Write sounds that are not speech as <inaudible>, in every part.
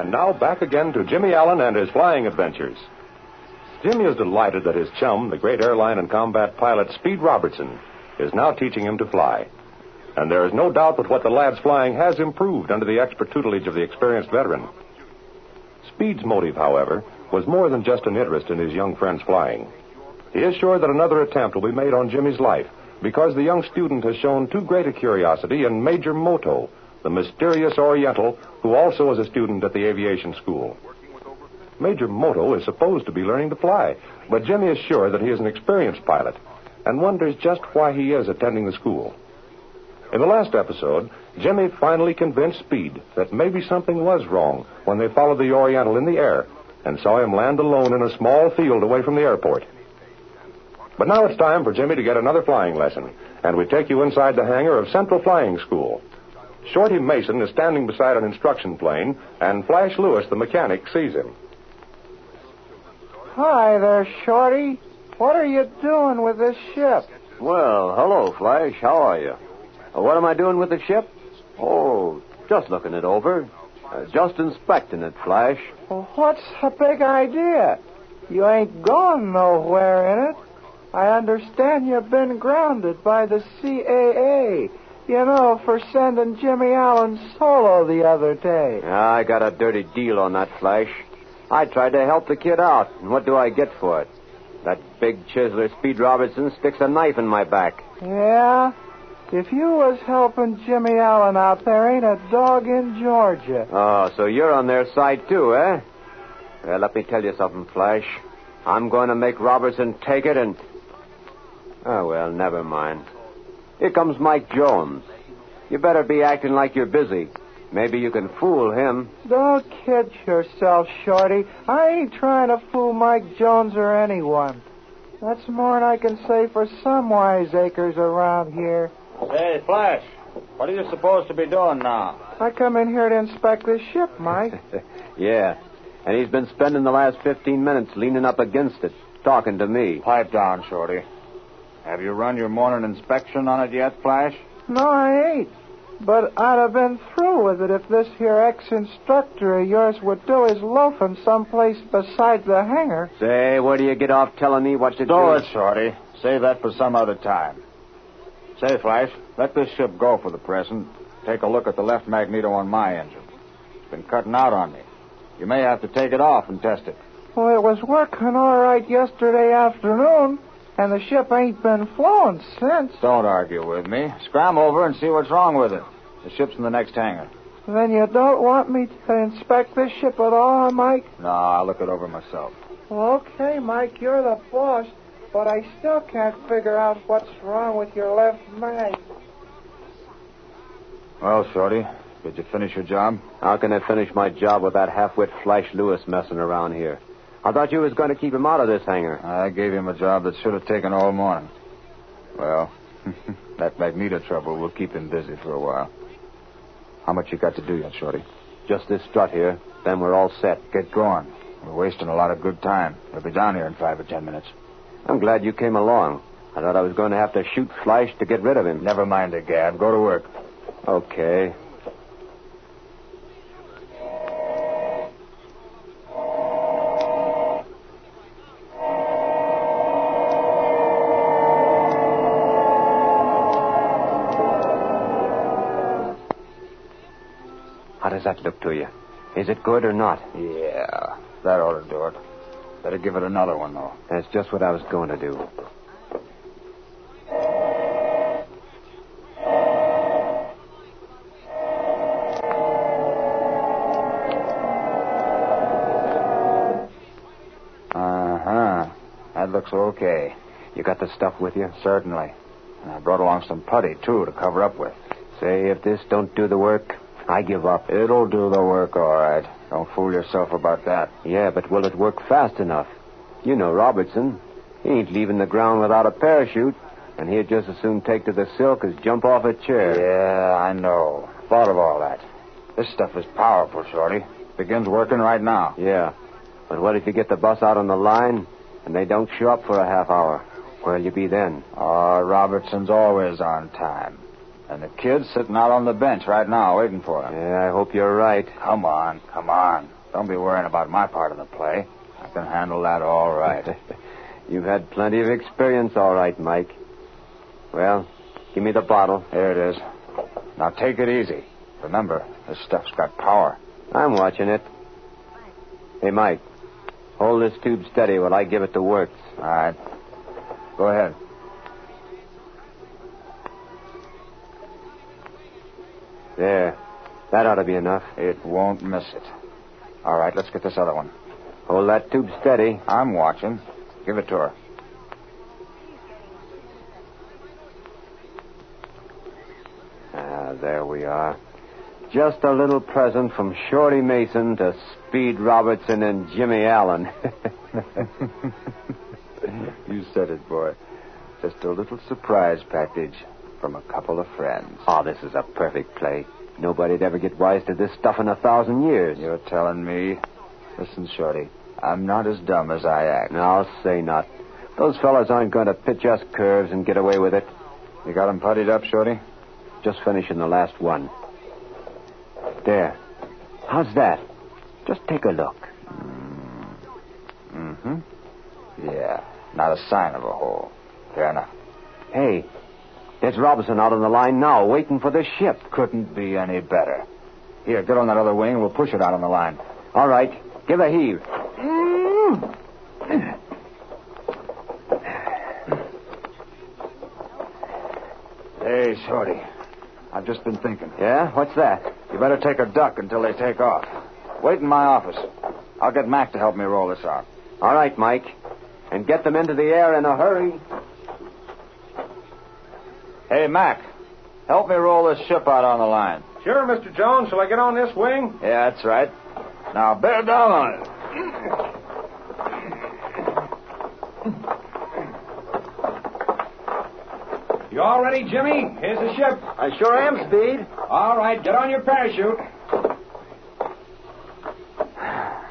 And now back again to Jimmy Allen and his flying adventures. Jimmy is delighted that his chum, the great airline and combat pilot Speed Robertson, is now teaching him to fly. And there is no doubt that what the lad's flying has improved under the expert tutelage of the experienced veteran. Speed's motive, however, was more than just an interest in his young friend's flying. He is sure that another attempt will be made on Jimmy's life because the young student has shown too great a curiosity in Major Moto, the mysterious Oriental who also is a student at the aviation school. Major Moto is supposed to be learning to fly, but Jimmy is sure that he is an experienced pilot and wonders just why he is attending the school. In the last episode, Jimmy finally convinced Speed that maybe something was wrong when they followed the Oriental in the air and saw him land alone in a small field away from the airport. But now it's time for Jimmy to get another flying lesson, and we take you inside the hangar of Central Flying School. Shorty Mason is standing beside an instruction plane, and Flash Lewis, the mechanic, sees him. Hi there, Shorty. What are you doing with this ship? Well, hello, Flash. How are you? Uh, what am I doing with the ship? Oh, just looking it over. Uh, just inspecting it, Flash. Well, what's the big idea? You ain't going nowhere in it. I understand you've been grounded by the CAA. You know, for sending Jimmy Allen solo the other day. I got a dirty deal on that, Flash. I tried to help the kid out, and what do I get for it? That big chiseler Speed Robertson sticks a knife in my back. Yeah? If you was helping Jimmy Allen out, there ain't a dog in Georgia. Oh, so you're on their side too, eh? Well, let me tell you something, Flash. I'm going to make Robertson take it and. Oh, well, never mind. Here comes Mike Jones. You better be acting like you're busy. Maybe you can fool him. Don't kid yourself, Shorty. I ain't trying to fool Mike Jones or anyone. That's more than I can say for some wiseacres around here. Say, Flash, what are you supposed to be doing now? I come in here to inspect this ship, Mike. <laughs> yeah. And he's been spending the last 15 minutes leaning up against it, talking to me. Pipe down, Shorty. Have you run your morning inspection on it yet, Flash? No, I ain't. But I'd have been through with it if this here ex-instructor of yours would do his loafing someplace besides the hangar. Say, where do you get off telling me what to do? Do it, Shorty. Save that for some other time. Say, Flash, let this ship go for the present. Take a look at the left magneto on my engine. It's been cutting out on me. You may have to take it off and test it. Well, it was working all right yesterday afternoon, and the ship ain't been flowing since. Don't argue with me. Scram over and see what's wrong with it. The ship's in the next hangar. Then you don't want me to inspect this ship at all, Mike? No, I'll look it over myself. Well, okay, Mike, you're the boss, but I still can't figure out what's wrong with your left mag. Well, Shorty, did you finish your job? How can I finish my job with that half-wit Flash Lewis messing around here? I thought you was going to keep him out of this hangar. I gave him a job that should have taken all morning. Well, <laughs> that magneto trouble will keep him busy for a while. How much you got to do yet, Shorty? Just this strut here. Then we're all set. Get going. We're wasting a lot of good time. We'll be down here in five or ten minutes. I'm glad you came along. I thought I was going to have to shoot Flash to get rid of him. Never mind the gab. Go to work. Okay. Does that look to you? Is it good or not? Yeah, that ought to do it. Better give it another one, though. That's just what I was going to do. Uh huh. That looks okay. You got the stuff with you? Certainly. And I brought along some putty, too, to cover up with. Say, if this don't do the work, I give up. It'll do the work, all right. Don't fool yourself about that. Yeah, but will it work fast enough? You know Robertson. He ain't leaving the ground without a parachute, and he'd just as soon take to the silk as jump off a chair. Yeah, I know. Thought of all that. This stuff is powerful, Shorty. Begins working right now. Yeah. But what if you get the bus out on the line and they don't show up for a half hour? Where'll you be then? Oh, Robertson's always on time. And the kid's sitting out on the bench right now waiting for him. Yeah, I hope you're right. Come on, come on. Don't be worrying about my part of the play. I can handle that all right. <laughs> You've had plenty of experience, all right, Mike. Well, give me the bottle. Here it is. Now take it easy. Remember, this stuff's got power. I'm watching it. Hey, Mike, hold this tube steady while I give it to Works. All right. Go ahead. There. That ought to be enough. It won't miss it. All right, let's get this other one. Hold that tube steady. I'm watching. Give it to her. Ah, there we are. Just a little present from Shorty Mason to Speed Robertson and Jimmy Allen. <laughs> you said it, boy. Just a little surprise package from a couple of friends. Oh, this is a perfect play. Nobody'd ever get wise to this stuff in a thousand years. You're telling me? Listen, Shorty, I'm not as dumb as I act. No, I'll say not. Those fellas aren't going to pitch us curves and get away with it. You got 'em puttied up, Shorty? Just finishing the last one. There. How's that? Just take a look. Mm-hmm. Yeah, not a sign of a hole. Fair enough. Hey, there's Robertson out on the line now, waiting for the ship. Couldn't be any better. Here, get on that other wing and we'll push it out on the line. All right, give a heave. Hey, Shorty. I've just been thinking. Yeah? What's that? You better take a duck until they take off. Wait in my office. I'll get Mac to help me roll this out. All right, Mike. And get them into the air in a hurry. Hey, Mac. Help me roll this ship out on the line. Sure, Mr. Jones. Shall I get on this wing? Yeah, that's right. Now, bear down on it. You all ready, Jimmy? Here's the ship. I sure am, Speed. All right, get on your parachute.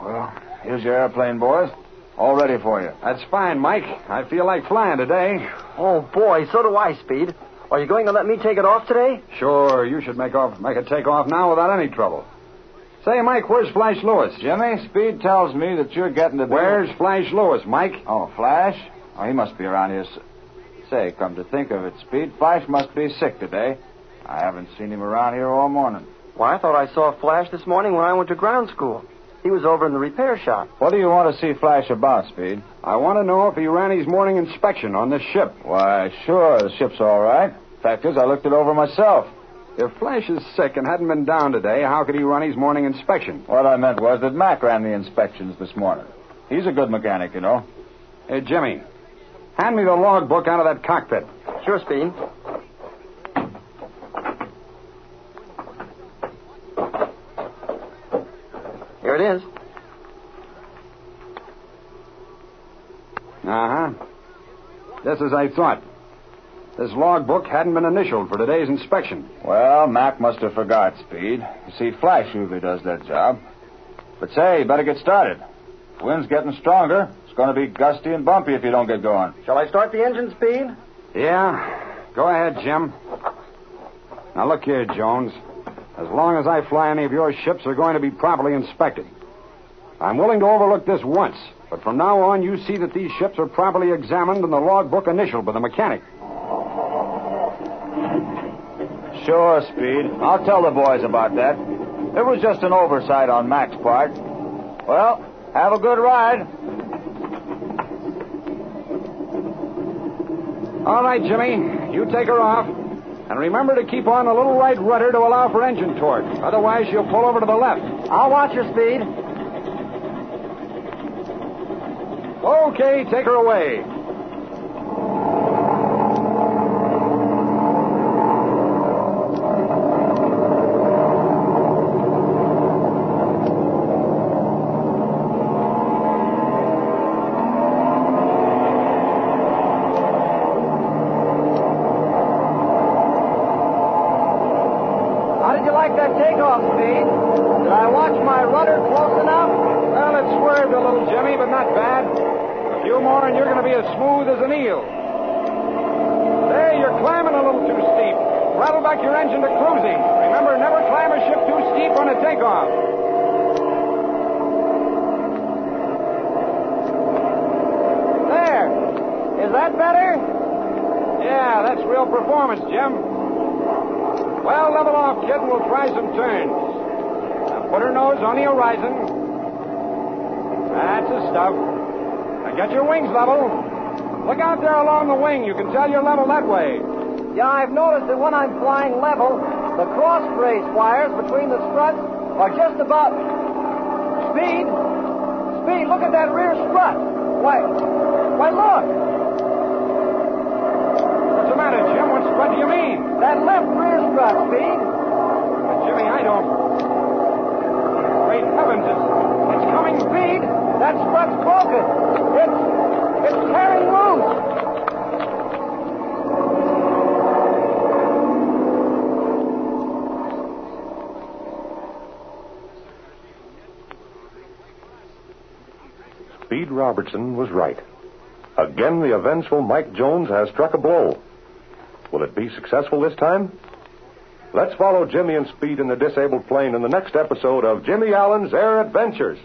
Well, here's your airplane, boys. All ready for you. That's fine, Mike. I feel like flying today. Oh, boy, so do I, Speed. Are you going to let me take it off today? Sure, you should make off make it take off now without any trouble. Say, Mike, where's Flash Lewis? Jimmy, Speed tells me that you're getting to be... Where's Flash Lewis, Mike? Oh, Flash? Oh, he must be around here. Say, come to think of it, Speed, Flash must be sick today. I haven't seen him around here all morning. Why, I thought I saw Flash this morning when I went to ground school. He was over in the repair shop. What do you want to see Flash about, Speed? I want to know if he ran his morning inspection on this ship. Why, sure, the ship's all right. Fact is, I looked it over myself. If Flash is sick and hadn't been down today, how could he run his morning inspection? What I meant was that Mac ran the inspections this morning. He's a good mechanic, you know. Hey, Jimmy, hand me the logbook out of that cockpit. Sure, Speed. Here it is. Uh huh. Just as I thought. This logbook hadn't been initialed for today's inspection. Well, Mac must have forgot, Speed. You see, Flash usually does that job. But say, you better get started. The Wind's getting stronger. It's going to be gusty and bumpy if you don't get going. Shall I start the engine, Speed? Yeah? Go ahead, Jim. Now, look here, Jones. As long as I fly any of your ships, they're going to be properly inspected. I'm willing to overlook this once, but from now on, you see that these ships are properly examined and the logbook initialed by the mechanic. Sure, Speed. I'll tell the boys about that. It was just an oversight on Mac's part. Well, have a good ride. All right, Jimmy. You take her off. And remember to keep on a little right rudder to allow for engine torque. Otherwise, she'll pull over to the left. I'll watch your Speed. Okay, take her away. Climbing a little too steep. Throttle back your engine to cruising. Remember, never climb a ship too steep on a takeoff. There. Is that better? Yeah, that's real performance, Jim. Well, level off, kid, and we'll try some turns. Now put her nose on the horizon. That's the stuff. Now get your wings level. Look out there along the wing. You can tell you're level that way. Yeah, I've noticed that when I'm flying level, the cross brace wires between the struts are just about. Speed! Speed, look at that rear strut! Why, why, look! What's the matter, Jim? What strut do you mean? That left rear strut, Speed! But Jimmy, I don't. Great heavens, it's, it's coming. Speed! That strut's broken! It's. it's tearing loose! Speed Robertson was right. Again, the avengeful Mike Jones has struck a blow. Will it be successful this time? Let's follow Jimmy and Speed in the disabled plane in the next episode of Jimmy Allen's Air Adventures.